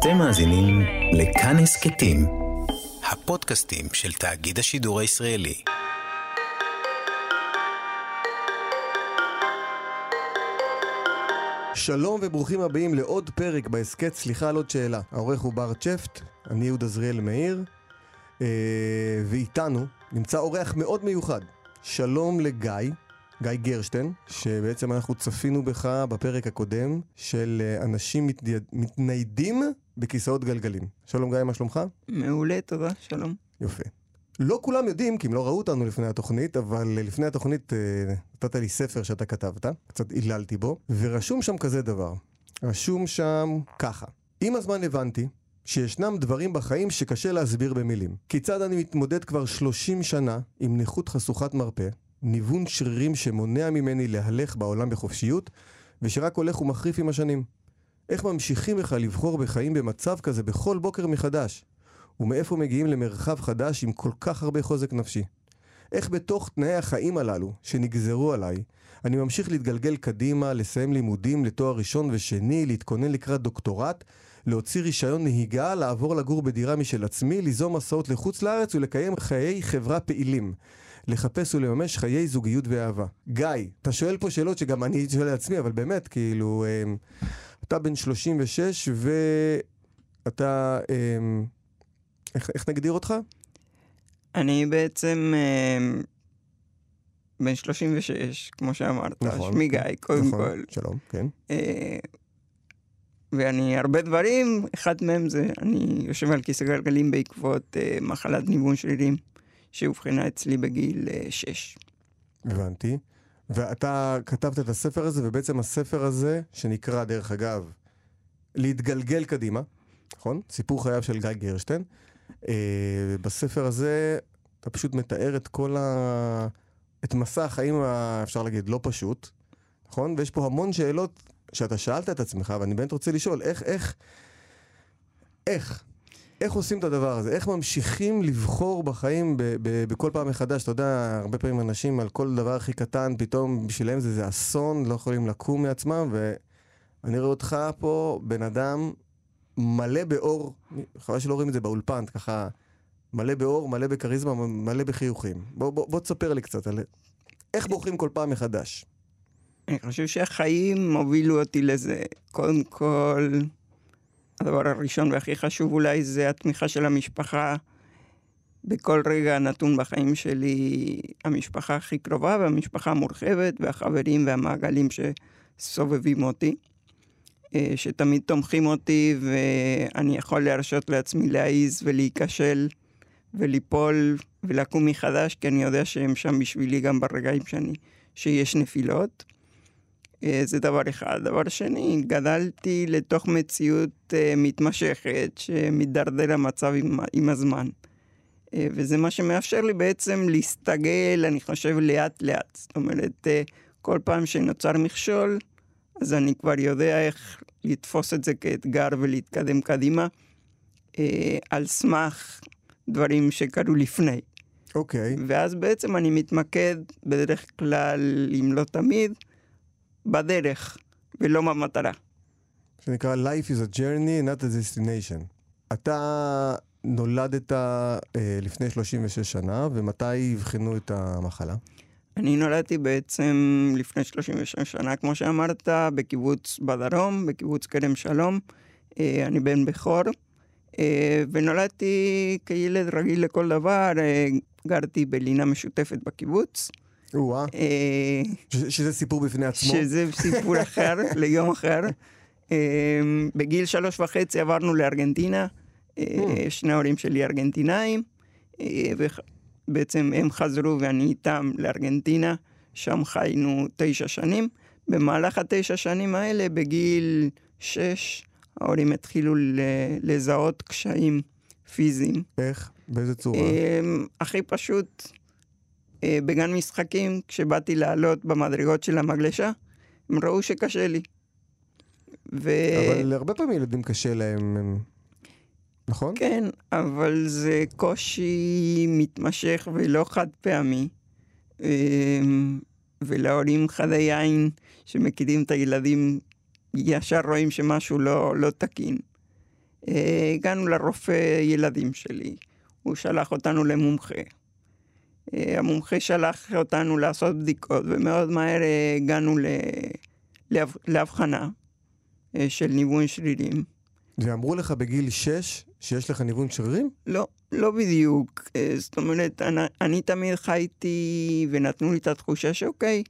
אתם מאזינים לכאן הסכתים, הפודקאסטים של תאגיד השידור הישראלי. שלום וברוכים הבאים לעוד פרק בהסכת סליחה על עוד שאלה. העורך הוא בר צ'פט, אני יהוד עזריאל מאיר, אה, ואיתנו נמצא אורח מאוד מיוחד. שלום לגיא, גיא גרשטיין, שבעצם אנחנו צפינו בך בפרק הקודם של אה, אנשים מתנייד, מתניידים בכיסאות גלגלים. שלום גיא, מה שלומך? מעולה, תודה, שלום. יופי. לא כולם יודעים, כי הם לא ראו אותנו לפני התוכנית, אבל לפני התוכנית אה, נתת לי ספר שאתה כתבת, קצת עיללתי בו, ורשום שם כזה דבר. רשום שם ככה: עם הזמן הבנתי שישנם דברים בחיים שקשה להסביר במילים. כיצד אני מתמודד כבר 30 שנה עם נכות חשוכת מרפא, ניוון שרירים שמונע ממני להלך בעולם בחופשיות, ושרק הולך ומחריף עם השנים. איך ממשיכים בכלל לבחור בחיים במצב כזה בכל בוקר מחדש? ומאיפה מגיעים למרחב חדש עם כל כך הרבה חוזק נפשי? איך בתוך תנאי החיים הללו, שנגזרו עליי, אני ממשיך להתגלגל קדימה, לסיים לימודים לתואר ראשון ושני, להתכונן לקראת דוקטורט, להוציא רישיון נהיגה, לעבור לגור בדירה משל עצמי, ליזום מסעות לחוץ לארץ ולקיים חיי חברה פעילים. לחפש ולממש חיי זוגיות ואהבה. גיא, אתה שואל פה שאלות שגם אני שואל לעצמי, אבל באמת, כאילו, אמ, אתה בן 36 ואתה, אמ, איך, איך נגדיר אותך? אני בעצם אה, בן 36, כמו שאמרת, נכון, שמי גיא, קודם נכון, כל. שלום, כן. אה, ואני הרבה דברים, אחד מהם זה, אני יושב על כיסא גלגלים בעקבות אה, מחלת ניוון שרירים, שאובחנה אצלי בגיל אה, 6. הבנתי. ואתה כתבת את הספר הזה, ובעצם הספר הזה, שנקרא, דרך אגב, להתגלגל קדימה, נכון? סיפור חייו של גיא גרשטיין. אה, בספר הזה אתה פשוט מתאר את כל ה... את מסע החיים, ה... אפשר להגיד, לא פשוט, נכון? ויש פה המון שאלות שאתה שאלת את עצמך, ואני באמת רוצה לשאול, איך, איך, איך, איך עושים את הדבר הזה? איך ממשיכים לבחור בחיים ב- ב- בכל פעם מחדש? אתה יודע, הרבה פעמים אנשים על כל דבר הכי קטן, פתאום בשבילם זה, זה אסון, לא יכולים לקום מעצמם, ואני רואה אותך פה, בן אדם מלא באור, חבל שלא רואים את זה באולפן, ככה, מלא באור, מלא בכריזמה, מלא בחיוכים. בוא, בוא, בוא תספר לי קצת על איך בוחרים כל פעם מחדש. אני חושב שהחיים הובילו אותי לזה. קודם כל, הדבר הראשון והכי חשוב אולי זה התמיכה של המשפחה. בכל רגע נתון בחיים שלי, המשפחה הכי קרובה והמשפחה המורחבת והחברים והמעגלים שסובבים אותי, אה, שתמיד תומכים אותי ואני יכול להרשות לעצמי להעיז ולהיכשל וליפול ולקום מחדש, כי אני יודע שהם שם בשבילי גם ברגעים שאני, שיש נפילות. אה, זה דבר אחד. דבר שני, גדלתי לתוך מציאות אה, מתמשכת שמתדרדר המצב עם, עם הזמן. אה, וזה מה שמאפשר לי בעצם להסתגל, אני חושב, לאט לאט. זאת אומרת, כל פעם שנוצר מכשול, אז אני כבר יודע איך לתפוס את זה כאתגר ולהתקדם קדימה, על סמך דברים שקרו לפני. אוקיי, ואז בעצם אני מתמקד בדרך כלל, אם לא תמיד, בדרך, ולא במטרה. שנקרא Life is a journey, not a destination. אתה נולדת אה, לפני 36 שנה, ומתי אבחנו את המחלה? אני נולדתי בעצם לפני 36 שנה, כמו שאמרת, בקיבוץ בדרום, בקיבוץ כרם שלום. אה, אני בן בכור, אה, ונולדתי כילד רגיל לכל דבר. אה, גרתי בלינה משותפת בקיבוץ. אה, ש- שזה סיפור בפני עצמו. שזה סיפור אחר, ליום אחר. אה, בגיל שלוש וחצי עברנו לארגנטינה, אה, Hmm. שני ההורים שלי ארגנטינאים, אה, ובעצם הם חזרו ואני איתם לארגנטינה, שם חיינו תשע שנים. במהלך התשע שנים האלה, בגיל שש, ההורים התחילו לזהות קשיים פיזיים. איך? באיזה צורה? אה, הכי פשוט, אה, בגן משחקים, כשבאתי לעלות במדרגות של המגלשה, הם ראו שקשה לי. ו... אבל הרבה פעמים ילדים קשה להם, הם- נכון? כן, אבל זה קושי מתמשך ולא חד פעמי. אה, ולהורים חדי עין שמכירים את הילדים, ישר רואים שמשהו לא, לא תקין. אה, הגענו לרופא ילדים שלי, הוא שלח אותנו למומחה. אה, המומחה שלח אותנו לעשות בדיקות, ומאוד מהר אה, הגענו להבחנה של ניוון שרירים. ואמרו לך בגיל 6 שיש לך ניוון שרירים? לא, לא בדיוק. זאת אומרת, אני, אני תמיד חייתי ונתנו לי את התחושה שאוקיי,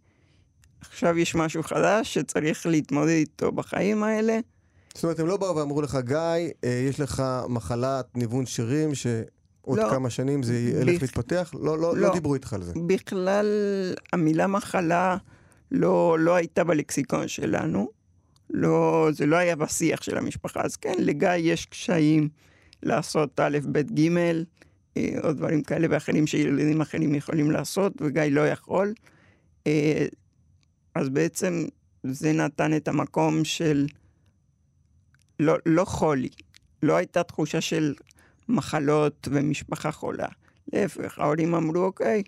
עכשיו יש משהו חדש שצריך להתמודד איתו בחיים האלה. זאת אומרת, הם לא באו ואמרו לך, גיא, אה, יש לך מחלת ניוון שרירים שעוד לא, כמה שנים זה ילך בכ... להתפתח? לא, לא, לא, לא דיברו איתך על זה. בכלל, המילה מחלה לא, לא הייתה בלקסיקון שלנו. לא, זה לא היה בשיח של המשפחה. אז כן, לגיא יש קשיים לעשות א', ב', ג', אה, או דברים כאלה ואחרים שילדים אחרים יכולים לעשות, וגיא לא יכול. אה, אז בעצם זה נתן את המקום של לא, לא חולי. לא הייתה תחושה של מחלות ומשפחה חולה. להפך, ההורים אמרו, אוקיי,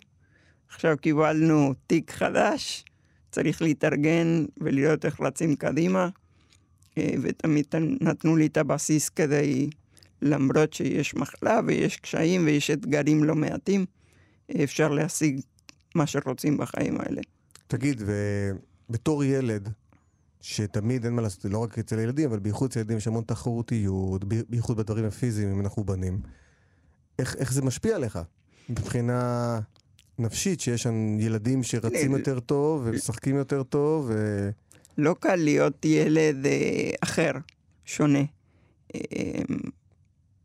עכשיו קיבלנו תיק חדש, צריך להתארגן ולראות איך רצים קדימה, אה, ותמיד נתנו לי את הבסיס כדי, למרות שיש מחלה ויש קשיים ויש אתגרים לא מעטים, אפשר להשיג מה שרוצים בחיים האלה. תגיד, ובתור ילד, שתמיד אין מה לעשות, לא רק אצל ילדים, אבל בייחוד אצל ילדים יש המון תחרותיות, בייחוד בדברים הפיזיים, אם אנחנו בנים. איך, איך זה משפיע עליך מבחינה נפשית, שיש שם ילדים שרצים יותר טוב ומשחקים יותר טוב? ו... לא קל להיות ילד אה, אחר, שונה. אה,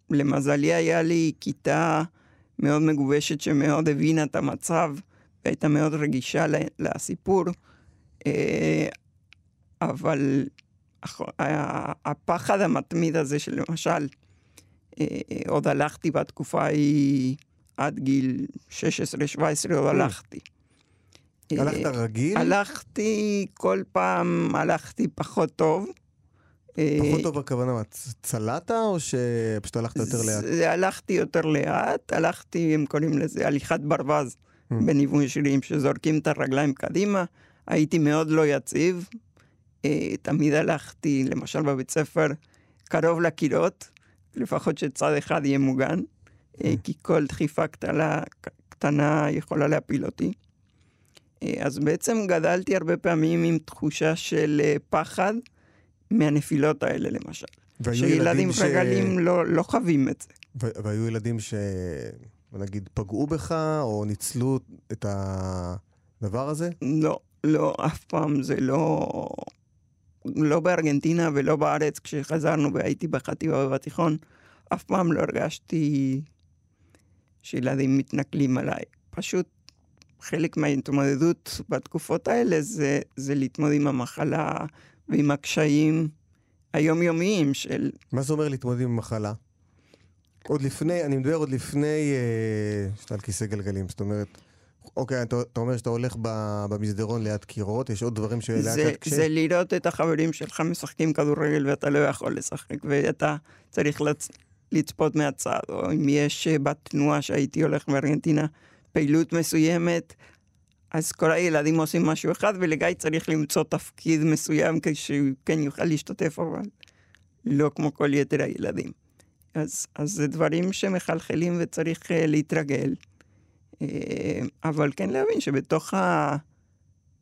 למזלי היה לי כיתה מאוד מגובשת שמאוד הבינה את המצב והייתה מאוד רגישה לסיפור. אה, אבל הפחד המתמיד הזה שלמשל, אה, עוד הלכתי בתקופה ההיא עד גיל 16-17, עוד הלכתי. הלכת רגיל? הלכתי, כל פעם הלכתי פחות טוב. פחות טוב הכוונה, צלעת או שפשוט הלכת יותר לאט? הלכתי יותר לאט, הלכתי, הם קוראים לזה הליכת ברווז בניוון שרירים, שזורקים את הרגליים קדימה. הייתי מאוד לא יציב, אה, תמיד הלכתי, למשל בבית ספר, קרוב לקירות, לפחות שצד אחד יהיה מוגן, אה, כי כל דחיפה קטנה, קטנה יכולה להפיל אותי. אה, אז בעצם גדלתי הרבה פעמים עם תחושה של פחד מהנפילות האלה, למשל. שילדים ש... רגלים לא, לא חווים את זה. והיו ילדים ש... נגיד, פגעו בך, או ניצלו את הדבר הזה? לא, לא, אף פעם זה לא... לא בארגנטינה ולא בארץ, כשחזרנו והייתי בחטיבה ובתיכון, אף פעם לא הרגשתי שילדים מתנכלים עליי. פשוט חלק מההתמודדות בתקופות האלה זה, זה להתמודד עם המחלה ועם הקשיים היומיומיים של... מה זה אומר להתמודד עם המחלה? עוד לפני, אני מדבר עוד לפני אה, שאתה על כיסא גלגלים, זאת אומרת... אוקיי, אתה, אתה אומר שאתה הולך במסדרון ליד קירות, יש עוד דברים לאט קשה? זה לראות את החברים שלך משחקים כדורגל ואתה לא יכול לשחק, ואתה צריך לצ... לצפות מהצד, או אם יש אה, בתנועה שהייתי הולך בארגנטינה פעילות מסוימת, אז כל הילדים עושים משהו אחד, ולגיא צריך למצוא תפקיד מסוים כדי שהוא כן יוכל להשתתף, אבל לא כמו כל יתר הילדים. אז, אז זה דברים שמחלחלים וצריך uh, להתרגל. אה, אבל כן להבין שבתוך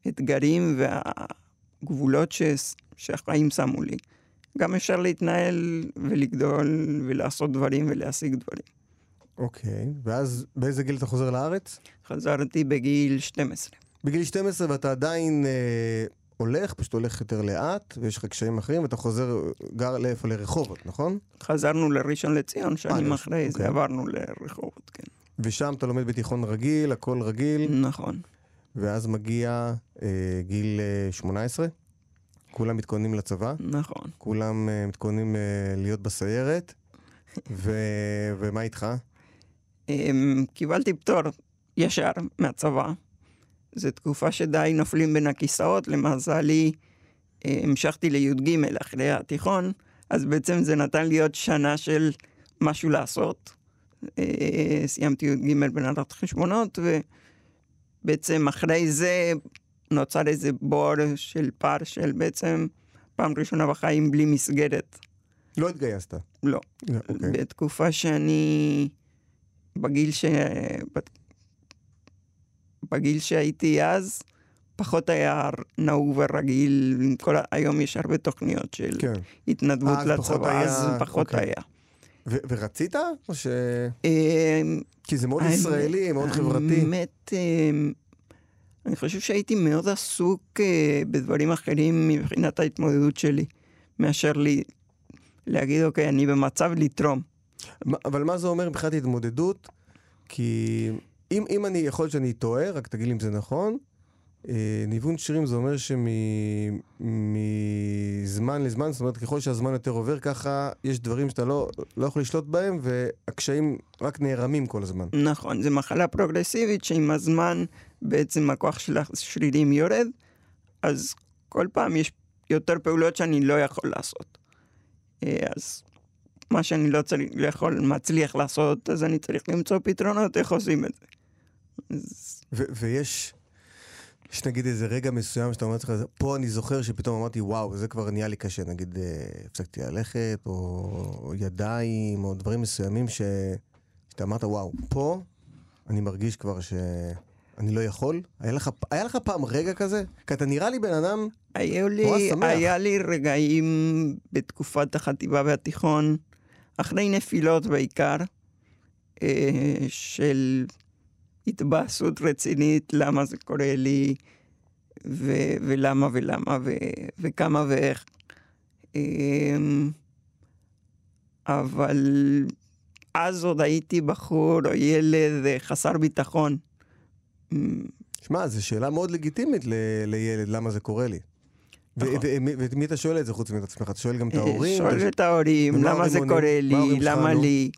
האתגרים והגבולות ש... שהחיים שמו לי, גם אפשר להתנהל ולגדול ולעשות דברים ולהשיג דברים. אוקיי, okay. ואז באיזה גיל אתה חוזר לארץ? חזרתי בגיל 12. בגיל 12 ואתה עדיין אה, הולך, פשוט הולך יותר לאט, ויש לך קשיים אחרים, ואתה חוזר, גר לאיפה? לרחובות, נכון? חזרנו לראשון לציון, שנים אחרי okay. זה אוקיי. עברנו לרחובות, כן. ושם אתה לומד בתיכון רגיל, הכל רגיל. נכון. ואז מגיע אה, גיל אה, 18, כולם מתכוננים לצבא. נכון. כולם אה, מתכוננים אה, להיות בסיירת. ו... ומה איתך? אה, קיבלתי פטור ישר מהצבא. זו תקופה שדי נופלים בין הכיסאות. למזלי, אה, המשכתי לי"ג אחרי התיכון, אז בעצם זה נתן לי עוד שנה של משהו לעשות. אה, סיימתי י"ג בנהלת חשבונות, ובעצם אחרי זה נוצר איזה בור של פער של בעצם פעם ראשונה בחיים בלי מסגרת. לא התגייסת. לא. לא, אוקיי. בתקופה שאני... בגיל ש... בגיל שהייתי אז, פחות היה נהוג ורגיל, כל. היום יש הרבה תוכניות של כן. התנדבות אז פחות לצבא, היה- אז פחות אוקיי. היה. ו- ורצית? או ש... אמ, כי זה מאוד ישראלי, מאוד חברתי. האמת, אמ, אני חושב שהייתי מאוד עסוק אה, בדברים אחרים מבחינת ההתמודדות שלי, מאשר לי להגיד, אוקיי, אני במצב לתרום. אבל מה זה אומר מבחינת התמודדות? כי אם, אם אני, יכול להיות שאני טועה, רק תגיד לי אם זה נכון, ניוון שרירים זה אומר שמזמן לזמן, זאת אומרת ככל שהזמן יותר עובר ככה, יש דברים שאתה לא, לא יכול לשלוט בהם, והקשיים רק נערמים כל הזמן. נכון, זו מחלה פרוגרסיבית שעם הזמן בעצם הכוח של השרירים יורד, אז כל פעם יש יותר פעולות שאני לא יכול לעשות. אה, אז מה שאני לא צריך, לא יכול, מצליח לעשות, אז אני צריך למצוא פתרונות איך עושים את זה. אז ויש, יש נגיד איזה רגע מסוים שאתה אומר לעצמך, פה אני זוכר שפתאום אמרתי, וואו, זה כבר נהיה לי קשה, נגיד אה, הפסקתי ללכת, או ידיים, או דברים מסוימים ש... שאתה אמרת, וואו, פה אני מרגיש כבר שאני לא יכול. היה לך, היה לך פעם רגע כזה? כי אתה נראה לי בן אדם, נורא לי, שמח. היה לי רגעים בתקופת החטיבה והתיכון, אחרי נפילות בעיקר, אה, של התבאסות רצינית, למה זה קורה לי, ו- ולמה ולמה ו- וכמה ואיך. אה, אבל אז עוד הייתי בחור או ילד אה, חסר ביטחון. שמע, זו שאלה מאוד לגיטימית ל- לילד, למה זה קורה לי. ו- נכון. ואת מי אתה שואל את זה חוץ מאת עצמך? אתה שואל גם את ההורים? שואל את ההורים, למה זה? קורה לי, למה? לי.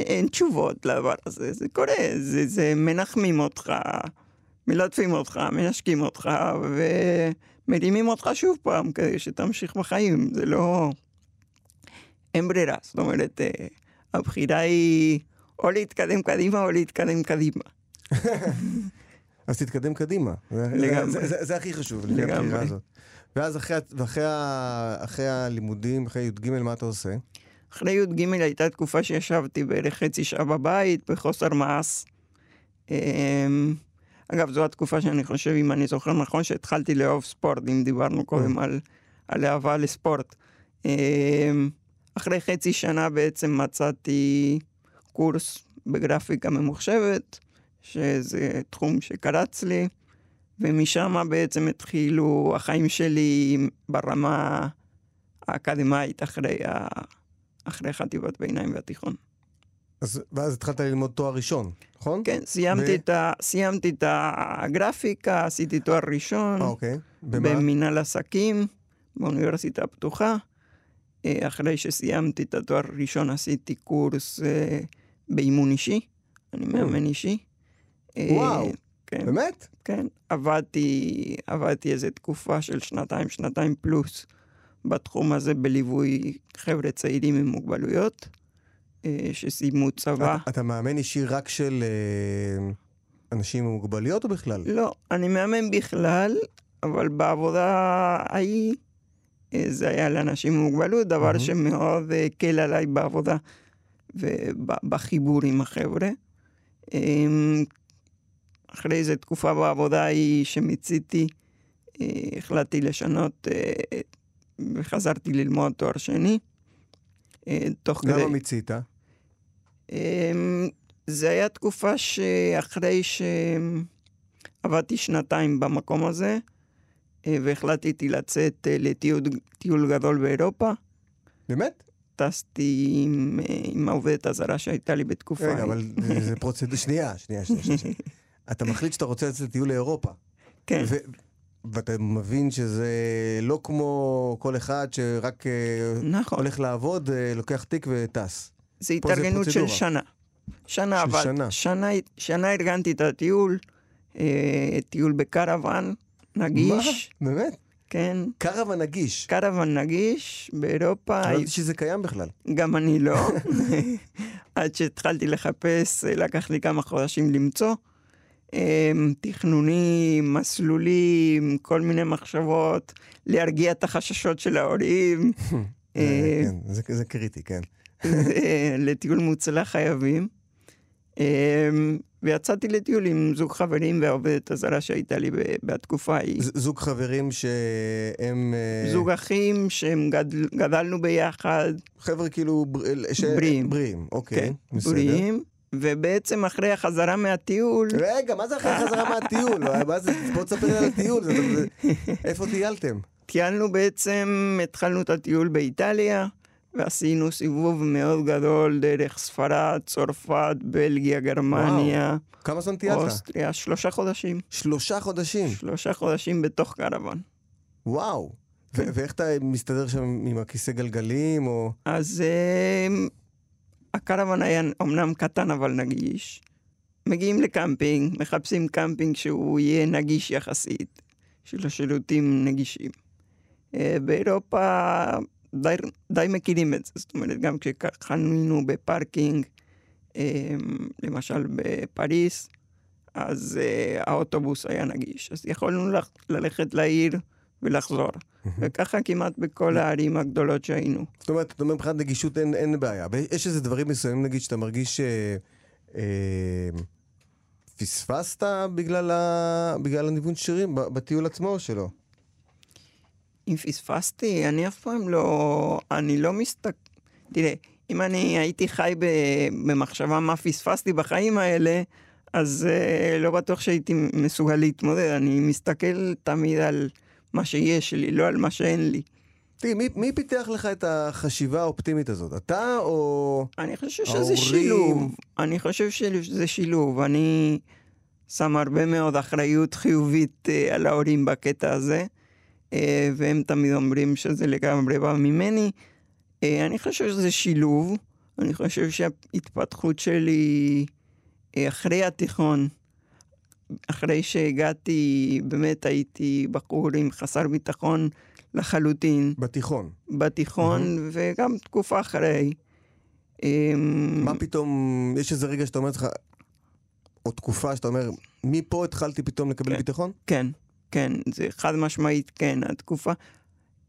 אין- תשובות לדבר הזה, זה קורה, זה, זה מנחמים אותך, מלטפים אותך, מנשקים אותך, ומרימים אותך שוב פעם כדי שתמשיך בחיים, זה לא... אין ברירה, זאת אומרת, אה, הבחירה היא או להתקדם קדימה או להתקדם קדימה. אז תתקדם קדימה. זה- לגמרי. זה, זה, זה הכי חשוב, לגמרי. ואז אחרי, ואחרי אחרי הלימודים, אחרי י"ג, מה אתה עושה? אחרי י"ג הייתה תקופה שישבתי בערך חצי שעה בבית, בחוסר מעש. אמ, אגב, זו התקופה שאני חושב, אם אני זוכר נכון, שהתחלתי לאהוב ספורט, אם דיברנו קודם על, על אהבה לספורט. אמ, אחרי חצי שנה בעצם מצאתי קורס בגרפיקה ממוחשבת, שזה תחום שקרץ לי, ומשם בעצם התחילו החיים שלי ברמה האקדמאית אחרי, ה... אחרי חטיבת ביניים והתיכון. אז, ואז התחלת ללמוד תואר ראשון, נכון? כן, סיימתי, ו- את, ה... סיימתי את הגרפיקה, עשיתי תואר ראשון אה, אוקיי. במה? במינהל עסקים באוניברסיטה הפתוחה. אה, אחרי שסיימתי את התואר הראשון עשיתי קורס אה, באימון אישי, אני מאמן אישי. אה, וואו. כן. באמת? כן, עבדתי, עבדתי איזה תקופה של שנתיים, שנתיים פלוס בתחום הזה בליווי חבר'ה צעירים עם מוגבלויות, אה, שסיימו צבא. אתה, אתה מאמן אישי רק של אה, אנשים עם מוגבלויות או בכלל? לא, אני מאמן בכלל, אבל בעבודה ההיא אה, זה היה לאנשים עם מוגבלות, דבר מהמם. שמאוד הקל עליי בעבודה ובחיבור עם החבר'ה. אמ, אחרי איזה תקופה בעבודה ההיא שמיציתי, החלטתי לשנות אה, וחזרתי ללמוד תואר שני. אה, תוך כדי... למה מיצית? אמ, זה היה תקופה שאחרי שעבדתי שנתיים במקום הזה, אה, והחלטתי לצאת אה, לטיול טיול גדול באירופה. באמת? טסתי עם, עם העובדת הזרה שהייתה לי בתקופה. רגע. אבל זה- פרוצדורה, שנייה, שנייה, שנייה. אתה מחליט שאתה רוצה לצאת לטיול לאירופה. כן, ואתה מבין שזה לא כמו כל אחד שרק אה, נכון. הולך לעבוד, אה, לוקח תיק וטס. זה התארגנות של. שנה. שנה, של אבל שנה. שנה, שנה ארגנתי את הטיול, אה, טיול בקרוון נגיש, מה? באמת? כן, קרוון נגיש. קרוון נגיש באירופה. לא ידעתי שזה קיים בכלל. גם אני לא. עד שהתחלתי לחפש, אה, לקח לי כמה חודשים למצוא. אמ, תכנונים, מסלולים, כל מיני מחשבות, להרגיע את החששות של ההורים. אה, כן, זה, זה קריטי, כן. לטיול מוצלח חייבים. אה, ויצאתי לטיול עם זוג חברים והעובדת הזרה שהייתה לי בתקופה ההיא. זוג חברים שהם... אה, זוג אחים שגדלנו ביחד, חבר'ה כאילו... ש... בריאים. בריאים, אוקיי. כן, בסדר. בריאים, ובעצם אחרי החזרה מהטיול, רגע, מה זה אחרי חזרה מהטיול? מה זה? בוא תספר לי על הטיול. איפה טיילתם? טיילנו בעצם, התחלנו את הטיול באיטליה, ועשינו סיבוב מאוד גדול דרך ספרד, צרפת, בלגיה, גרמניה, כמה זמן טיילת? אוסטריה, שלושה חודשים. שלושה חודשים. שלושה חודשים בתוך קרוון. וואו. ואיך אתה מסתדר שם עם הכיסא גלגלים, או... אז אה, הקרוון היה אמנם קטן אבל נגיש. מגיעים לקמפינג, מחפשים קמפינג שהוא יהיה נגיש יחסית, של השירותים נגישים. אה, באירופה די, די מכירים את זה, זאת אומרת, גם כשחנינו ב parking, אה, למשל בפריס, אז אה, האוטובוס היה נגיש, אז יכולנו ללכת לעיר ולחזור. וככה כמעט בכל הערים הגדולות שהיינו. זאת אומרת, אתה אומר, מבחינת נגישות אין, אין בעיה. אבל יש איזה דברים מסוימים, נגיד, שאתה מרגיש ש... אה, בגלל, ה... בגלל הניוון שרירים ב- בטיול עצמו או שלא? אם פספסתי, אני אף פעם לא... אני לא מסתכל... תראה, אם אני הייתי חי ב... במחשבה מה פספסתי בחיים האלה, אז uh, לא בטוח שהייתי מסוגל להתמודד. אני מסתכל תמיד על מה שיש לי, לא על מה שאין לי. תראי, מי, מי פיתח לך את החשיבה האופטימית הזאת? אתה או... אני חושב שזה ההורים- שילוב. אני חושב שזה שילוב. אני שם הרבה מאוד אחריות חיובית uh, על ההורים בקטע הזה, uh, והם תמיד אומרים שזה לגמרי בא ממני. Uh, אני חושב שזה שילוב. אני חושב שההתפתחות שלי uh, אחרי התיכון, אחרי שהגעתי, באמת הייתי בחור עם חסר ביטחון לחלוטין. בתיכון. בתיכון וגם תקופה אחרי. אמ, מה פתאום, יש איזה רגע שאתה אומר לך, או תקופה שאתה אומר, מפה התחלתי פתאום לקבל כן. ביטחון? כן, כן, זה חד משמעית כן, התקופה.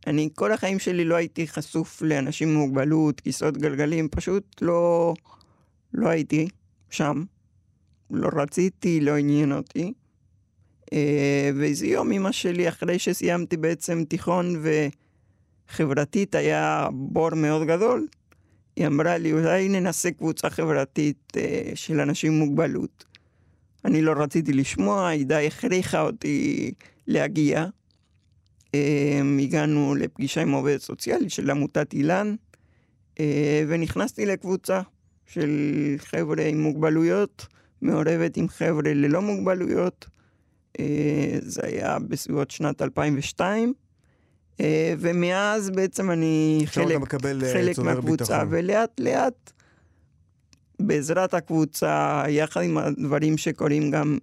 אני כל החיים שלי לא הייתי חשוף לאנשים עם מוגבלות, כיסאות גלגלים, פשוט לא, לא הייתי שם. לא רציתי, לא עניין אותי. אה, ואיזה יום אמא שלי, אחרי שסיימתי בעצם תיכון וחברתית היה בור מאוד גדול, היא אמרה לי, אולי ננסה קבוצה חברתית אה, של אנשים עם מוגבלות. אני לא רציתי לשמוע, היא די הכריחה אותי להגיע. אה, הגענו לפגישה עם עובדת סוציאלית של עמותת אילן, ונכנסתי לקבוצה של חבר'ה עם מוגבלויות, מעורבת עם חבר'ה ללא מוגבלויות. אה, זה היה בסביבות שנת 2002, אה, ומאז בעצם אני חלק, אה, חלק מהקבוצה, ביטחון. ולאט לאט, בעזרת הקבוצה, יחד עם הדברים שקורים גם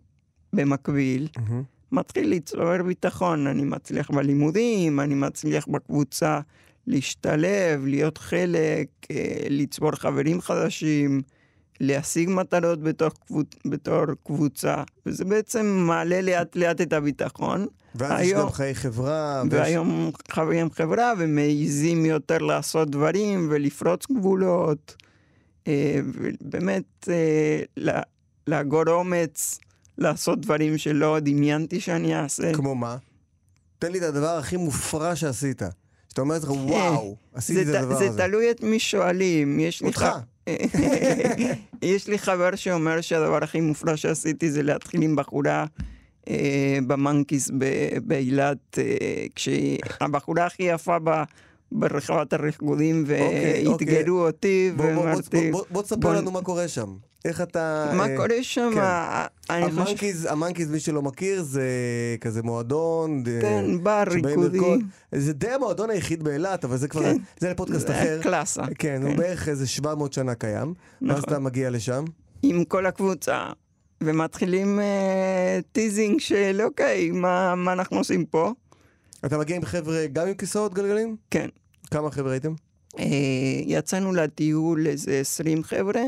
במקביל, מהמם. מתחיל לצבור ביטחון. אני מצליח בלימודים, אני מצליח בקבוצה להשתלב, להיות חלק, לצבור חברים חדשים, להשיג מטרות קבוצ... בתור קבוצה, וזה בעצם מעלה לאט לאט את הביטחון. ואז יש היום- גם חיי חברה. ויש- והיום חברים חברה ומעיזים יותר לעשות דברים ולפרוץ גבולות. אה, ובאמת, אה, לאגור אומץ, לעשות דברים שלא דמיינתי שאני אעשה. כמו מה? תן לי את הדבר הכי מופרע שעשית. שאתה אומר לעצמך, וואו, עשיתי את זה, הדבר זה הזה. תלוי את מי שואלים. יש לי, אותך. ח- יש לי חבר שאומר שהדבר הכי מופלא שעשיתי זה להתחיל עם בחורה אה, במנקיס באילת, אה, כשהבחורה הכי יפה ב... ברחבת הריקודים אוקיי, ואתגרו אותי בוא- בוא- בוא- ואמרתי, בוא- בוא תספר לנו מה קורה שם. איך אתה... מה אה, קורה שם? כן. אה, אני חושב... המנקיז, המנקיז, מי שלא מכיר, זה כזה מועדון. אה, כן, בר ריקודי. זה די המועדון היחיד באילת, אבל זה כבר, כן. זה לפודקאסט זה אחר. קלאסה. כן, הוא בערך איזה 700 שנה קיים. ואז נכון. אתה מגיע לשם. עם כל הקבוצה, ומתחילים אה, teasing של אוקיי, מה, מה אנחנו עושים פה? אתה מגיע עם חבר'ה גם עם כיסאות גלגלים? כן. כמה חבר'ה הייתם? אה, יצאנו לטיול איזה 20 חבר'ה.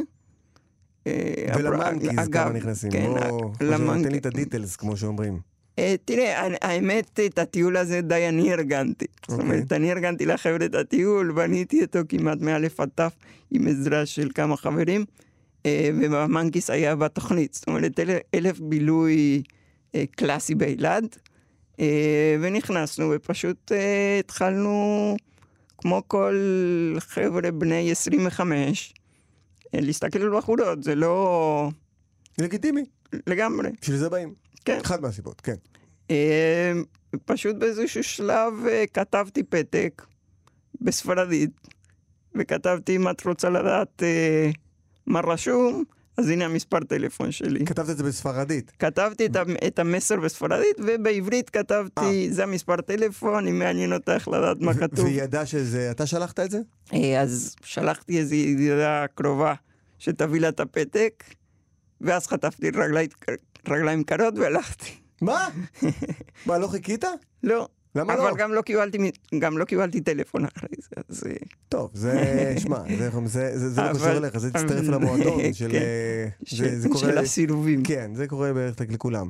אה, ולמנקיז כמה נכנסים. כן, בוא, למנק- תן לי את הדיטלס, כמו שאומרים. אה, תראה, האמת, את הטיול הזה די אני ארגנתי. זאת אוקיי. אומרת, אני ארגנתי לחבר'ה את הטיול, בניתי אותו כמעט מאלף עד תף עם עזרה של כמה חברים, אה, ומנקיס היה בתוכנית. זאת אומרת, אל- אלף בילוי אה, קלאסי באילת, אה, ונכנסנו ופשוט אה, התחלנו, כמו כל חבר'ה בני 25, אה, להסתכל על בחורות, זה לא... לגיטימי, לגמרי. בשביל זה באים. כן. אחת מהסיבות, כן. אה, פשוט באיזשהו שלב אה, כתבתי פתק בספרדית, וכתבתי אם את רוצה לדעת אה, מה רשום, אז הנה המספר טלפון שלי. כתבת את זה בספרדית. כתבתי את, את המסר בספרדית, ובעברית כתבתי, זה המספר טלפון, אם מעניין אותך לדעת מה כתוב. והיא ידעה שזה, אתה שלחת את זה? אה, אז שלחתי איזו ידידה קרובה שתביא לה את הפתק, ואז חטפתי רגלי, רגליים קרות והלכתי. מה? מה, לא חיכית? לא. למה אבל לא? גם לא קיבלתי, גם לא קיבלתי טלפון אחרי זה, אז... אה, טוב, זה, שמע, זה, זה, זה, זה לא אבל- קשור אליך, זה תצטרף אבל- למועדון של... כן. אה, זה, זה קורה... של הסירובים. כן, זה קורה בערך לכולם.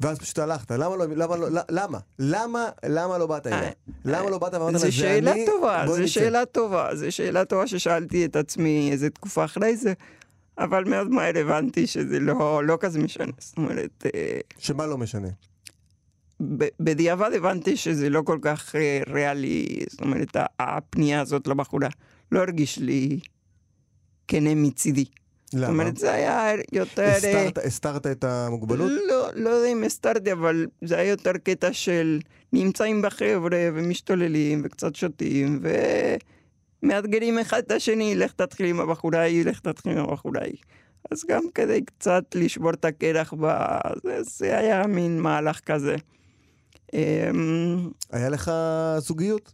ואז פשוט הלכת, למה לא, למה לא, למה? למה, למה לא באת אליה? אה, למה לא באת ואמרת לה, זו שאלה אני- טובה, זו נצא." שאלה טובה, זו שאלה טובה ששאלתי את עצמי איזה תקופה אחרי זה, אבל מאוד מהר הבנתי שזה לא, לא כזה משנה. זאת אומרת, שמה לא משנה? בדיעבד הבנתי שזה לא כל כך אה, ריאלי, זאת אומרת, הפנייה הזאת לבחורה לא הרגיש לי כנה מצידי. זאת למה? אומרת, זה היה יותר... אה, הסתרת- הסתרת את המוגבלות? לא, לא יודע אם הסתרתי, אבל זה היה יותר קטע של נמצאים בחבר'ה ומשתוללים וקצת שותים ומאתגרים אחד את השני, לך תתחיל עם הבחורה ההיא, לך תתחיל עם הבחורה ההיא. אז גם כדי קצת לשבור את הקרח, בזה, זה היה מין מהלך כזה. אמ, היה לך זוגיות?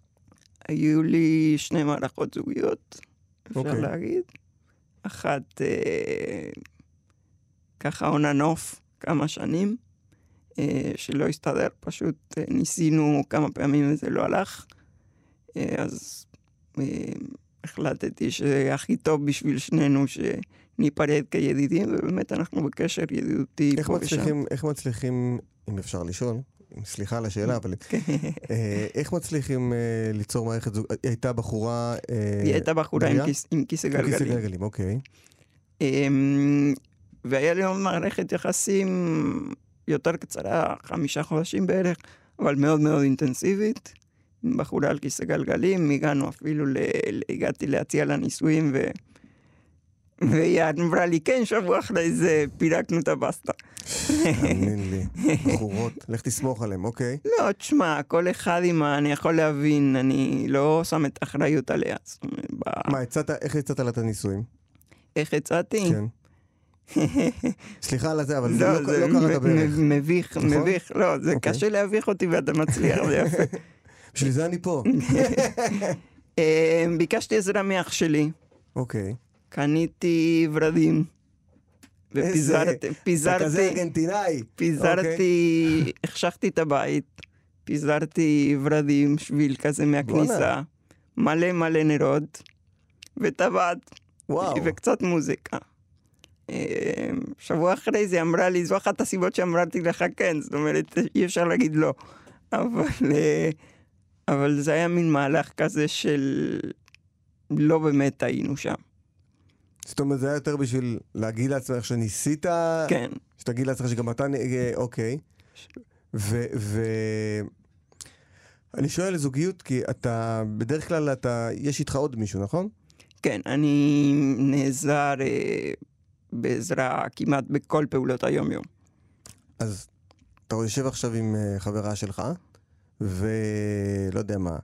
היו לי שני מערכות זוגיות, אפשר אוקיי. להגיד. אחת אה, ככה and off כמה שנים, אה, שלא הסתדר, פשוט אה, ניסינו כמה פעמים וזה לא הלך. אה, אז אה, החלטתי שהכי טוב בשביל שנינו שניפרד כידידים, ובאמת אנחנו בקשר ידידותי פה ושם. איך מצליחים, אם אפשר לשאול, סליחה על השאלה, אבל אה, איך מצליחים אה, ליצור מערכת זוג, היא הייתה בחורה... אה, היא הייתה בחורה עם כיסא עם כיסא גלגלים. גלגלים, אוקיי. אמ, והיה לי מערכת יחסים יותר קצרה, חמישה חודשים בערך, אבל מאוד מאוד אינטנסיבית. עם בחורה על כיסא גלגלים, הגענו אפילו. ל- הגעתי להציע לה נישואים, ו... והיא אמרה לי, כן, שבוע אחרי זה פירקנו את הבסטה. תאמין לי, בחורות, לך תסמוך עליהם, אוקיי. לא, תשמע, כל אחד עם ה... אני יכול להבין, אני לא שם את האחריות עליה. מה, הצעת, איך הצעת לה את הנישואים? איך הצעתי? כן. סליחה על זה, אבל לא, לא זה לא קראת מ- בערך. מביך, נכון? מביך, לא, זה אוקיי. קשה להביך אותי ואתה מצליח, זה יפה. בשביל זה אני פה. אה, ביקשתי עזרה מאח שלי, אוקיי. קניתי ורדים. ופיזרתי, אתה כזה פיזרתי, ארגנטינאי. פיזרתי, החשכתי את הבית, פיזרתי ורדים, שביל כזה מהכניסה, מלא מלא נרות, וטבעת. וקצת מוזיקה. אה, שבוע אחרי זה אמרה לי, זו אחת הסיבות שאמרתי לך כן, זאת אומרת, אי אפשר להגיד לא. אבל, אה, אבל זה היה מין מהלך כזה של לא באמת היינו שם. זאת אומרת, זה היה יותר בשביל להגיד לעצמך שניסית, כן. שתגיד לעצמך שגם אתה, נ- אה, אוקיי. ו... ו... אני שואל לזוגיות, כי אתה, בדרך כלל אתה, יש איתך עוד מישהו, נכון? כן, אני נעזר אה, בעזרה כמעט בכל פעולות היום-יום. אז אתה יושב עכשיו עם אה, חברה שלך, ולא יודע מה,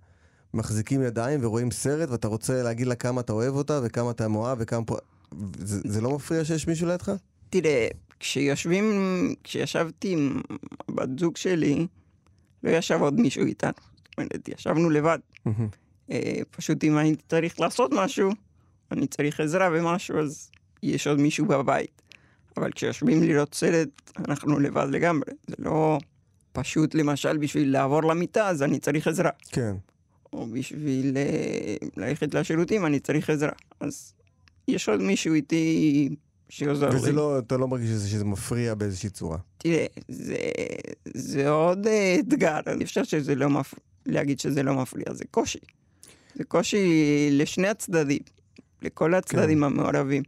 מחזיקים ידיים ורואים סרט, ואתה רוצה להגיד לה כמה אתה אוהב אותה, וכמה אתה מאוהב, וכמה פה... זה, זה לא מפריע שיש מישהו לידך? תראה, כשיושבים, כשישבתי עם בת זוג שלי, לא ישב עוד מישהו איתנו. זאת אומרת, ישבנו לבד. אה, פשוט אם הייתי צריך לעשות משהו, אני צריך עזרה במשהו, אז יש עוד מישהו בבית. אבל כשיושבים לראות סרט, אנחנו לבד לגמרי. זה לא פשוט, למשל, בשביל לעבור למיטה, אז אני צריך עזרה. כן. או בשביל אה, ללכת לשירותים, אני צריך עזרה. אז יש עוד מישהו איתי שעוזר לי. וזה לא, אתה לא מרגיש שזה, שזה מפריע באיזושהי צורה. תראה, זה, זה עוד אה, אתגר, אני חושב שזה לא מפריע, להגיד שזה לא מפריע, זה קושי. זה קושי לשני הצדדים, לכל הצדדים כן. המעורבים.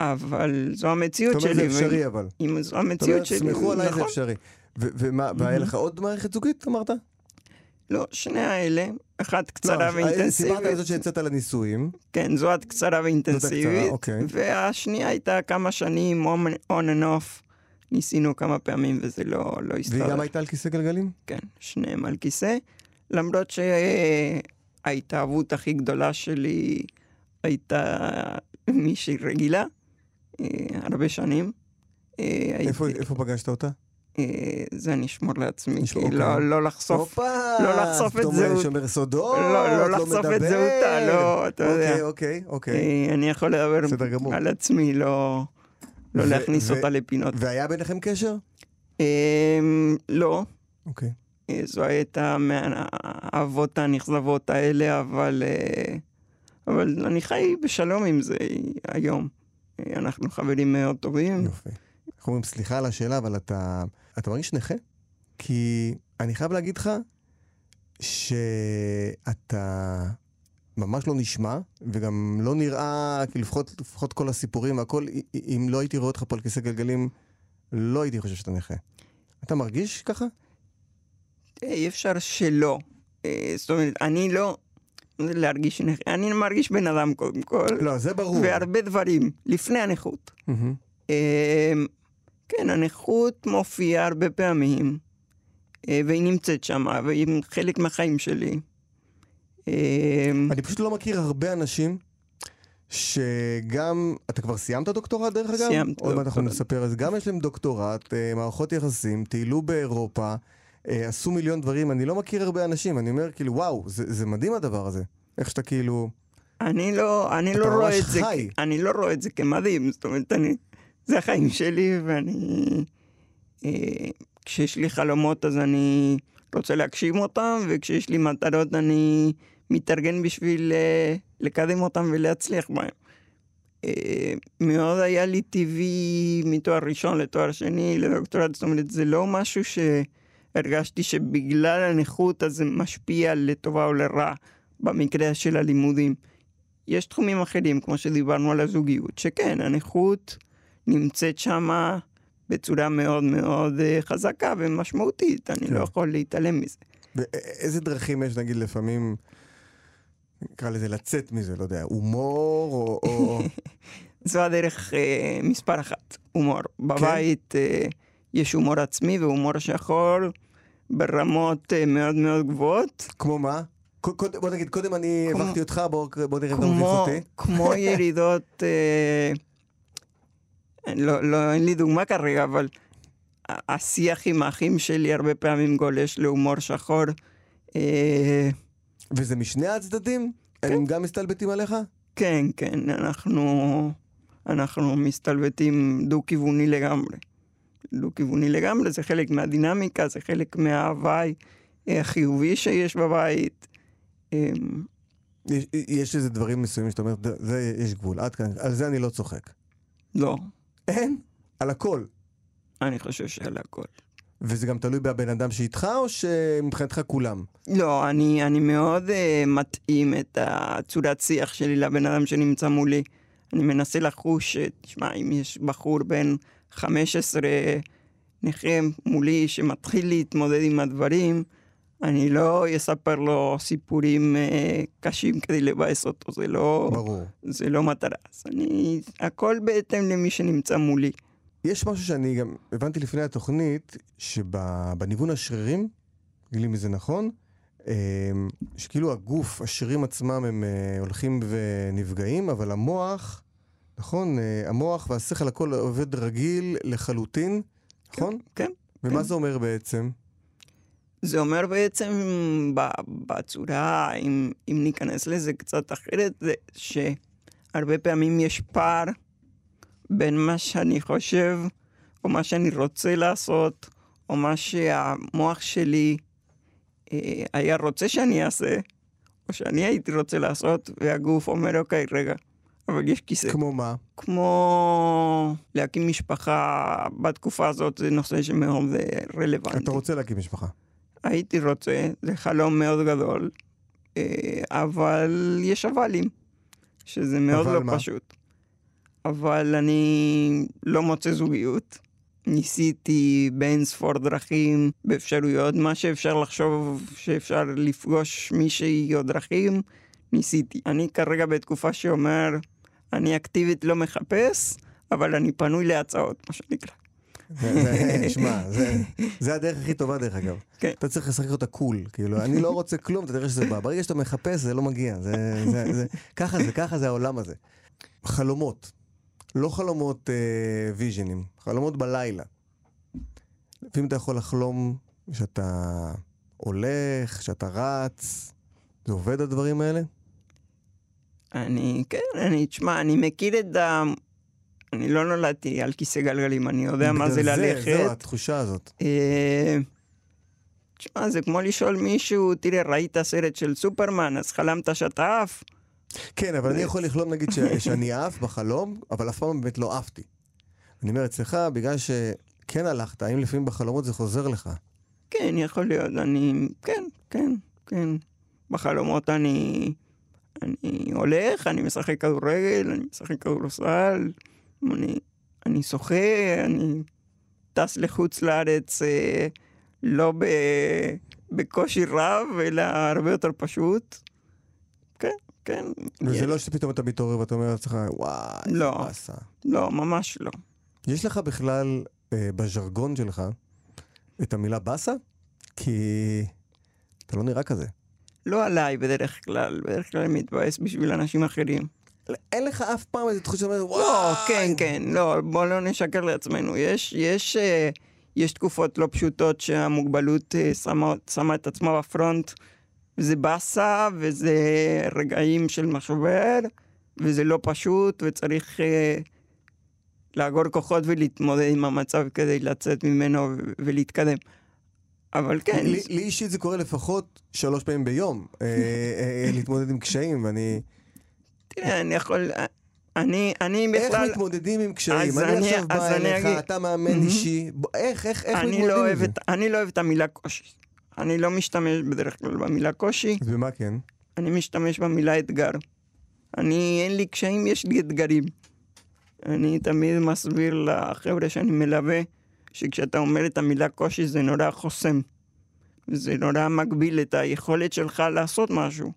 אבל זו המציאות זאת שלי. אומרת, זה אפשרי אבל. אם זו זאת המציאות שלי, סמכו עליי, זה נכון. אפשרי. ומה, והיה לך עוד מערכת זוגית, אמרת? לא, שני האלה, אחת לא, קצרה סיפרת על ואינטנסיבית, זאת שיצאת לנישואים. כן, זו את קצרה ואינטנסיבית, אוקיי. והשנייה הייתה כמה שנים on and off, ניסינו כמה פעמים וזה לא, לא והיא הסתדר. גם הייתה על כיסא גלגלים? כן, שניהם על כיסא, למרות שההתאהבות הכי גדולה שלי הייתה מישהי רגילה, אה, הרבה שנים. אה, איפה, הייתי- איפה פגשת אותה? אה, זה אני אשמור לעצמי, נשמור, כי אוקיי. לא, לא לחשוף, הופה! לא לחשוף את זהות. שומר סודות, לא, לא לחשוף את מדבר. זהותה, לא, אתה יודע. אוקיי, אוקיי, אוקיי. אה, אני יכול לדבר. על עצמי, לא, לא ו- להכניס ו- אותה לפינות. והיה ביניכם קשר? אה, לא, אוקיי. אה, זו הייתה מהאהבות הנכזבות האלה, אבל, אה, אבל אני חי בשלום עם זה היום. אנחנו חברים מאוד טובים. יופי. איך אומרים, סליחה על השאלה, אבל אתה, אתה מרגיש נכה? כי אני חייב להגיד לך שאתה ממש לא נשמע, וגם לא נראה, לפחות, לפחות כל הסיפורים והכל, אם לא הייתי רואה אותך פה על כיסא גלגלים, לא הייתי חושב שאתה נכה. אתה מרגיש ככה? אה, אי אפשר שלא. אה, זאת אומרת, אני לא... להרגיש נכה? אני מרגיש בן אדם קודם כל, לא, זה ברור. והרבה דברים לפני הנכות. מהמם. כן, הנכות מופיעה הרבה פעמים, אה, והיא נמצאת שם, והיא חלק מהחיים שלי. אה, אני פשוט לא מכיר הרבה אנשים שגם, אתה כבר סיימת דוקטורט דרך אגב? סיימתי עוד מעט אנחנו דוקטורט. נספר זה. גם יש להם דוקטורט, אה, מערכות יחסים, טיילו באירופה, עשו מיליון דברים, אני לא מכיר הרבה אנשים, אני אומר כאילו וואו, זה, זה מדהים הדבר הזה. איך שאתה כאילו, אני לא, אני לא רואה את זה, אני לא רואה את זה כמדהים, זאת אומרת, אני, זה החיים שלי, ואני, אה, כשיש לי חלומות אז אני רוצה להגשים אותם, וכשיש לי מטרות אני מתארגן בשביל אה, לקדם אותם ולהצליח בהם. אה, מאוד היה לי טבעי מתואר ראשון לתואר שני לדוקטורט, זאת אומרת, זה לא משהו שהרגשתי שבגלל הנכות אז זה משפיע לטובה או לרע במקרה של הלימודים. יש תחומים אחרים, כמו שדיברנו על הזוגיות, שכן, הנכות נמצאת שם בצורה מאוד מאוד אה, חזקה ומשמעותית, אני כן. לא יכול להתעלם מזה. ואיזה דרכים יש נגיד לפעמים, נקרא לזה לצאת מזה, לא יודע, הומור או... או... זו הדרך אה, מספר אחת, הומור. בבית אה, יש הומור עצמי והומור שחור ברמות אה, מאוד מאוד גבוהות, כמו מה? קוד- בוא נגיד, קודם אני הבכתי אותך, בוא בוא נראה אם אתה מביך אותי. כמו ירידות, אה, לא, לא, אין לי דוגמה כרגע, אבל השיח עם האחים שלי הרבה פעמים גולש להומור שחור. אה, וזה משני הצדדים? הם גם מסתלבטים עליך? כן, כן, אנחנו, אנחנו מסתלבטים דו-כיווני לגמרי. דו-כיווני לגמרי, זה חלק מהדינמיקה, זה חלק מההוואי אה, החיובי שיש בבית. אה, יש, יש איזה דברים מסוימים שאתה אומר, "ד- זה יש גבול, עד כאן, על זה אני לא צוחק. לא, אין? על הכל. אני חושב שעל הכל. וזה גם תלוי בבן אדם שאיתך, או שמבחינתך כולם? לא, אני, אני מאוד uh, מתאים את הצורת שיח שלי לבן אדם שנמצא מולי. אני מנסה לחוש, תשמע, אם יש בחור בן 15 נכה מולי שמתחיל להתמודד עם הדברים, אני לא אספר לו סיפורים uh, קשים כדי לבאס אותו, זה לא, ברור. זה לא מטרה. אז אני, הכל בהתאם למי שנמצא מולי. יש משהו שאני גם הבנתי לפני התוכנית, שבניוון השרירים, תגיד לי אם זה נכון, אמ, שכאילו הגוף, השרירים עצמם הם אה, הולכים ונפגעים, אבל המוח, נכון? אה, המוח והשכל הכל עובד רגיל לחלוטין, נכון? כן. ומה כן. זה אומר בעצם? זה אומר בעצם בצורה, אם, אם ניכנס לזה קצת אחרת, זה שהרבה פעמים יש פער בין מה שאני חושב, או מה שאני רוצה לעשות, או מה שהמוח שלי אה, היה רוצה שאני אעשה, או שאני הייתי רוצה לעשות, והגוף אומר, אוקיי, רגע, אבל יש כיסא. כמו מה? כמו להקים משפחה בתקופה הזאת, זה נושא שמאוד אה, רלוונטי. אתה רוצה להקים משפחה. הייתי רוצה, זה חלום מאוד גדול, אה, אבל יש אבלים, שזה מאוד אבל לא מה? פשוט. אבל אני לא מוצא זוגיות. ניסיתי באין ספור דרכים, באפשרויות, מה שאפשר לחשוב שאפשר לפגוש מישהי או דרכים, ניסיתי. אני כרגע בתקופה שאומר, אני אקטיבית לא מחפש, אבל אני פנוי להצעות, מה שנקרא. שמע, זה- הדרך הכי טובה דרך אגב. כן. אתה צריך לשחק אותה קול, כאילו, אני לא רוצה כלום, אתה תראה שזה בא. ברגע שאתה מחפש, זה לא מגיע. ככה זה, ככה זה העולם הזה. חלומות. לא חלומות אה, ויז'נים, חלומות בלילה. לפעמים אתה יכול לחלום שאתה הולך, שאתה רץ. זה עובד הדברים האלה? אני, כן, אני, תשמע, אני מכיר את ה... אני לא נולדתי על כיסא גלגלים, אני יודע מה זה בגלל ללכת. זהו, התחושה הזאת. אה, תשמע, זה כמו לשאול מישהו, תראה, ראית סרט של סופרמן, אז חלמת שאתה עף? כן, אבל אני יכול לחלום נגיד ש- שאני עף בחלום, אבל אף פעם באמת לא עפתי. אני אומר, אצלך, בגלל שכן הלכת, האם לפעמים בחלומות זה חוזר לך? כן, יכול להיות, אני... כן, כן, כן. בחלומות אני... אני הולך, אני משחק כדורגל, אני משחק כדורסל, אני, אני שוחה, אני טס לחוץ לארץ אה, לא ב, בקושי רב, אלא הרבה יותר פשוט. כן, כן. וזה יש- לא שפתאום אתה מתעורר ואתה אומר לעצמך, וואי, לא. באסה. לא, ממש לא. יש לך בכלל, אה, בז'רגון שלך, את המילה באסה? כי אתה לא נראה כזה. לא עליי בדרך כלל, בדרך כלל אני מתבאס בשביל אנשים אחרים. אין לך אף פעם איזה תחושה שאומרת, וואי. לא, כן, כן, לא, בוא לא נשקר לעצמנו. יש, יש, אה, יש תקופות לא פשוטות שהמוגבלות אה, שמה, שמה את עצמה בפרונט, וזה באסה, וזה רגעים של משבר, וזה לא פשוט, וצריך אה, לאגור כוחות ולהתמודד עם המצב כדי לצאת ממנו ולהתקדם. אבל כן, לי לי אישית זה קורה לפחות שלוש פעמים ביום, אה, אה, להתמודד עם קשיים, ואני... תראה, אני יכול... אני, אני איך בכלל... מתמודדים עם קשיים? אני אני- עכשיו בא אני אליך, אגיד- אתה מאמן מהמם. אישי, איך, איך, איך אני מתמודדים לא, עם זה? אני לא אוהב את המילה קושי. אני לא משתמש בדרך כלל במילה קושי, אז במה כן? אני משתמש במילה אתגר. אני, אין לי קשיים, יש לי אתגרים. אני תמיד מסביר לחבר'ה שאני מלווה, שכשאתה אומר את המילה קושי זה נורא חוסם. זה נורא מגביל את היכולת שלך לעשות משהו.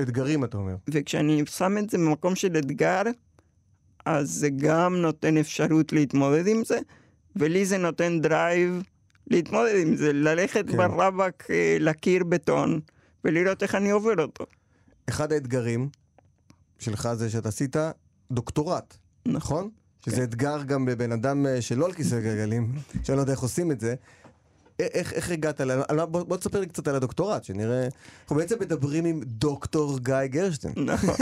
אתגרים, אתה אומר. וכשאני שם את זה במקום של אתגר, אז זה גם נותן אפשרות להתמודד עם זה, ולי זה נותן drive להתמודד עם זה, ללכת כן. ברבק אה, לקיר בטון, ולראות איך אני עובר אותו. אחד האתגרים שלך זה שאתה עשית דוקטורט, נכון? שזה כן. אתגר גם בבן אדם אה, שלא על כיסא גלגלים, שאני לא יודע איך עושים את זה. איך, איך הגעת ל... בוא, בוא תספר לי קצת על הדוקטורט, שנראה... אנחנו בעצם מדברים עם דוקטור גיא גרשטיין. נכון.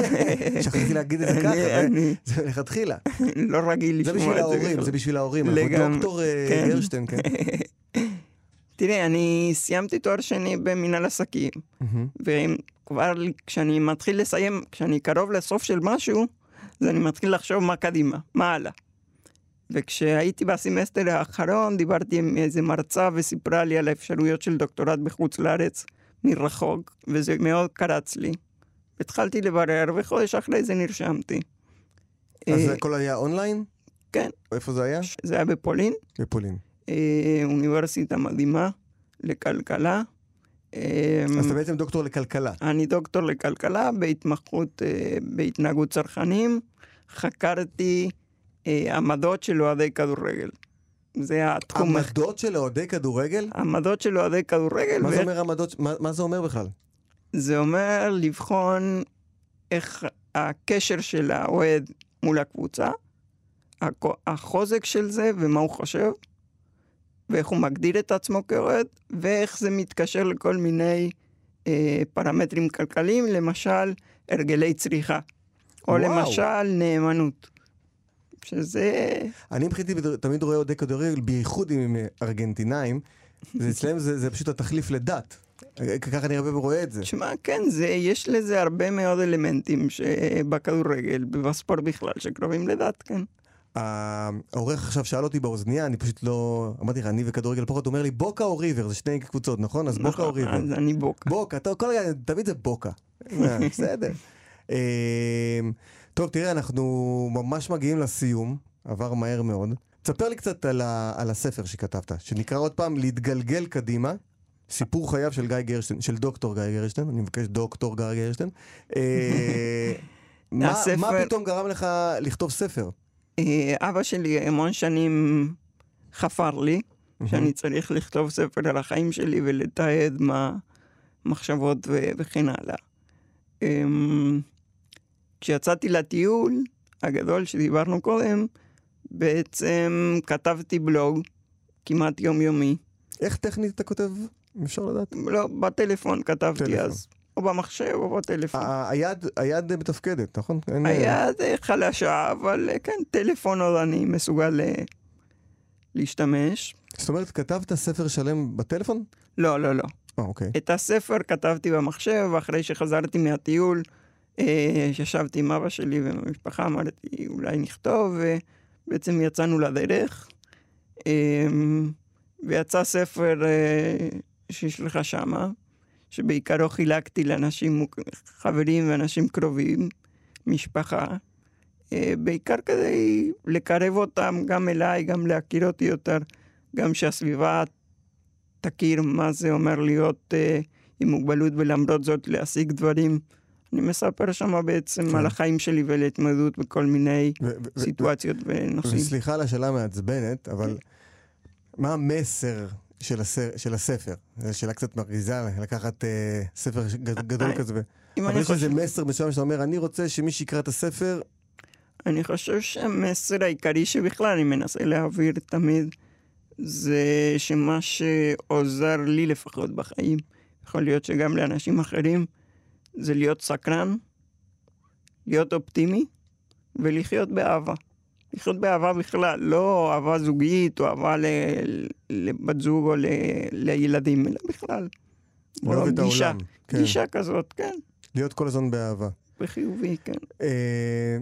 שכחתי להגיד את זה ככה, זה- אני זה מלכתחילה. לא רגיל זה לשמוע בשביל את זה. ההורים, בכלל. זה בשביל ההורים. לגמרי, דוקטור אה, כן. גרשטיין, כן. תראה, אני סיימתי תואר שני במנהל עסקים. וכבר כשאני מתחיל לסיים, כשאני קרוב לסוף של משהו, אז אני מתחיל לחשוב מה קדימה, מה הלאה. וכשהייתי בסמסטר האחרון, דיברתי עם איזה מרצה וסיפרה לי על האפשרויות של דוקטורט בחוץ לארץ, מרחוק, וזה מאוד קרץ לי. התחלתי לברר, וחודש אחרי זה נרשמתי. אז אה, הכל היה אונליין? כן. איפה זה היה? זה היה בפולין, בפולין. אה, אוניברסיטה מדהימה לכלכלה. אה, אז אתה בעצם דוקטור לכלכלה. אני דוקטור לכלכלה בהתמחות אה, בהתנהגות צרכנים. חקרתי עמדות של אוהדי כדורגל. זה התחום. עמדות של אוהדי כדורגל? עמדות של אוהדי כדורגל. מה זה ואיך- אומר עמדות? מה מה זה אומר בכלל? זה אומר לבחון איך הקשר של האוהד מול הקבוצה, החוזק של זה ומה הוא חושב, ואיך הוא מגדיר את עצמו כאוהד, ואיך זה מתקשר לכל מיני אה, פרמטרים כלכליים, למשל הרגלי צריכה, או וואו. למשל נאמנות. שזה... אני מבחינתי תמיד רואה אוהדי כדורגל, בייחוד הם ארגנטינאים, אצלם זה, זה פשוט התחליף לדת. ככה אני הרבה רואה את זה. תשמע, כן, זה, יש לזה הרבה מאוד אלמנטים שבכדורגל ובספורט בכלל שקרובים לדת, כן. העורך עכשיו שאל אותי באוזנייה, אני פשוט לא... אמרתי לך, אני וכדורגל פחות, הוא אומר לי בוקה או ריבר, זה שני קבוצות, נכון? אז בוקה או נכון, ריבר. אז אני בוקה. בוקה, אתה כל רגע, תמיד זה בוקה. בסדר. טוב, תראה, אנחנו ממש מגיעים לסיום, עבר מהר מאוד. תספר לי קצת על, ה, על הספר שכתבת, שנקרא עוד פעם להתגלגל קדימה, סיפור חייו של גיא גרשטיין, של דוקטור גיא גרשטיין, אני מבקש דוקטור גיא גרשטיין. אה, מה, הספר- מה פתאום גרם לך לכתוב ספר? אה, אבא שלי המון שנים חפר לי, שאני צריך לכתוב ספר על החיים שלי ולתעד מה מחשבות וכן הלאה. כשיצאתי לטיול הגדול שדיברנו קודם, בעצם כתבתי בלוג כמעט יומיומי. איך טכנית אתה כותב? אם אפשר לדעת? לא, בטלפון כתבתי טלפון. אז, או במחשב או בטלפון. היד, היד מתפקדת, נכון? אין- היד אה, חלשה, אבל אה, כן, טלפון עוד אני מסוגל אה, להשתמש. זאת אומרת, כתבת ספר שלם בטלפון? לא, לא, לא. אה, אוקיי. את הספר כתבתי במחשב, ואחרי שחזרתי מהטיול, אה, ישבתי עם אבא שלי ועם המשפחה, אמרתי, אולי נכתוב, ובעצם יצאנו לדרך. אה, ויצא ספר אה, שיש לך שמה, שבעיקרו חילקתי לאנשים, חברים ואנשים קרובים, משפחה, אה, בעיקר כדי לקרב אותם גם אליי, גם להכיר אותי יותר, גם שהסביבה תכיר מה זה אומר להיות אה, עם מוגבלות ולמרות זאת להשיג דברים. אני מספר שם בעצם כן. על החיים שלי ולהתמודדות בכל מיני ו- ו- ו- סיטואציות ונושאים. וסליחה על השאלה המעצבנת, אבל מה המסר של, הסר, של הספר? זו שאלה קצת מרגיזה, לקחת אה, ספר גדול אה, כזה. ו- אבל אני יש איזה מסר מסוים שאתה אומר, אני רוצה שמי שיקרא את הספר, אני חושב שהמסר העיקרי שבכלל אני מנסה להעביר תמיד, זה שמה שעוזר לי לפחות בחיים, יכול להיות שגם לאנשים אחרים, זה להיות סקרן, להיות אופטימי ולחיות באהבה. לחיות באהבה בכלל, לא אהבה זוגית או אהבה ל- לבת זוג או ל- לילדים, אלא בכלל. אוהב את גישה, העולם. כן. גישה כזאת, כן, להיות כל הזמן באהבה. בחיובי, כן. אה,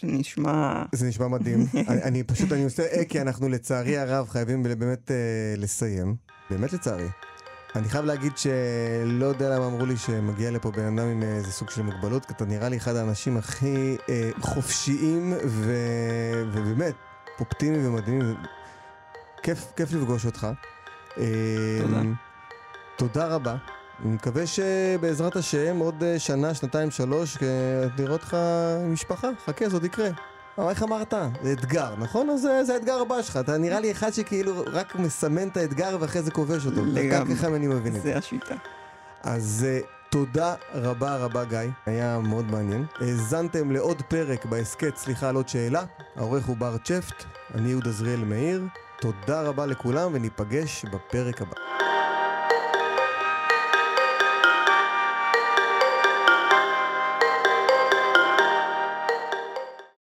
זה נשמע... זה נשמע מדהים. אני, אני פשוט, אני עושה אה, כי אנחנו לצערי הרב חייבים באמת אה, לסיים. באמת לצערי. אני חייב להגיד שלא יודע למה אמרו לי שמגיע לפה בן אדם עם איזה סוג של מוגבלות, כי אתה נראה לי אחד האנשים הכי אה, חופשיים ו... ובאמת אופטימיים ומדהימים. כיף, כיף לפגוש אותך. אה, תודה. תודה רבה. אני מקווה שבעזרת השם עוד אה, שנה, שנתיים, שלוש, אה, נראה אותך משפחה. חכה, זה עוד יקרה. אבל איך אמרת? זה אתגר, נכון? אז זה, זה האתגר הבא שלך. אתה נראה לי אחד שכאילו רק מסמן את האתגר ואחרי זה כובש אותו. לגמרי. ככה אני מבין את זה. זה השיטה. אז uh, תודה רבה רבה גיא, היה מאוד מעניין. האזנתם לעוד פרק בהסכת סליחה על עוד שאלה. העורך הוא בר צ'פט, אני יהודה זריאל מאיר. תודה רבה לכולם וניפגש בפרק הבא.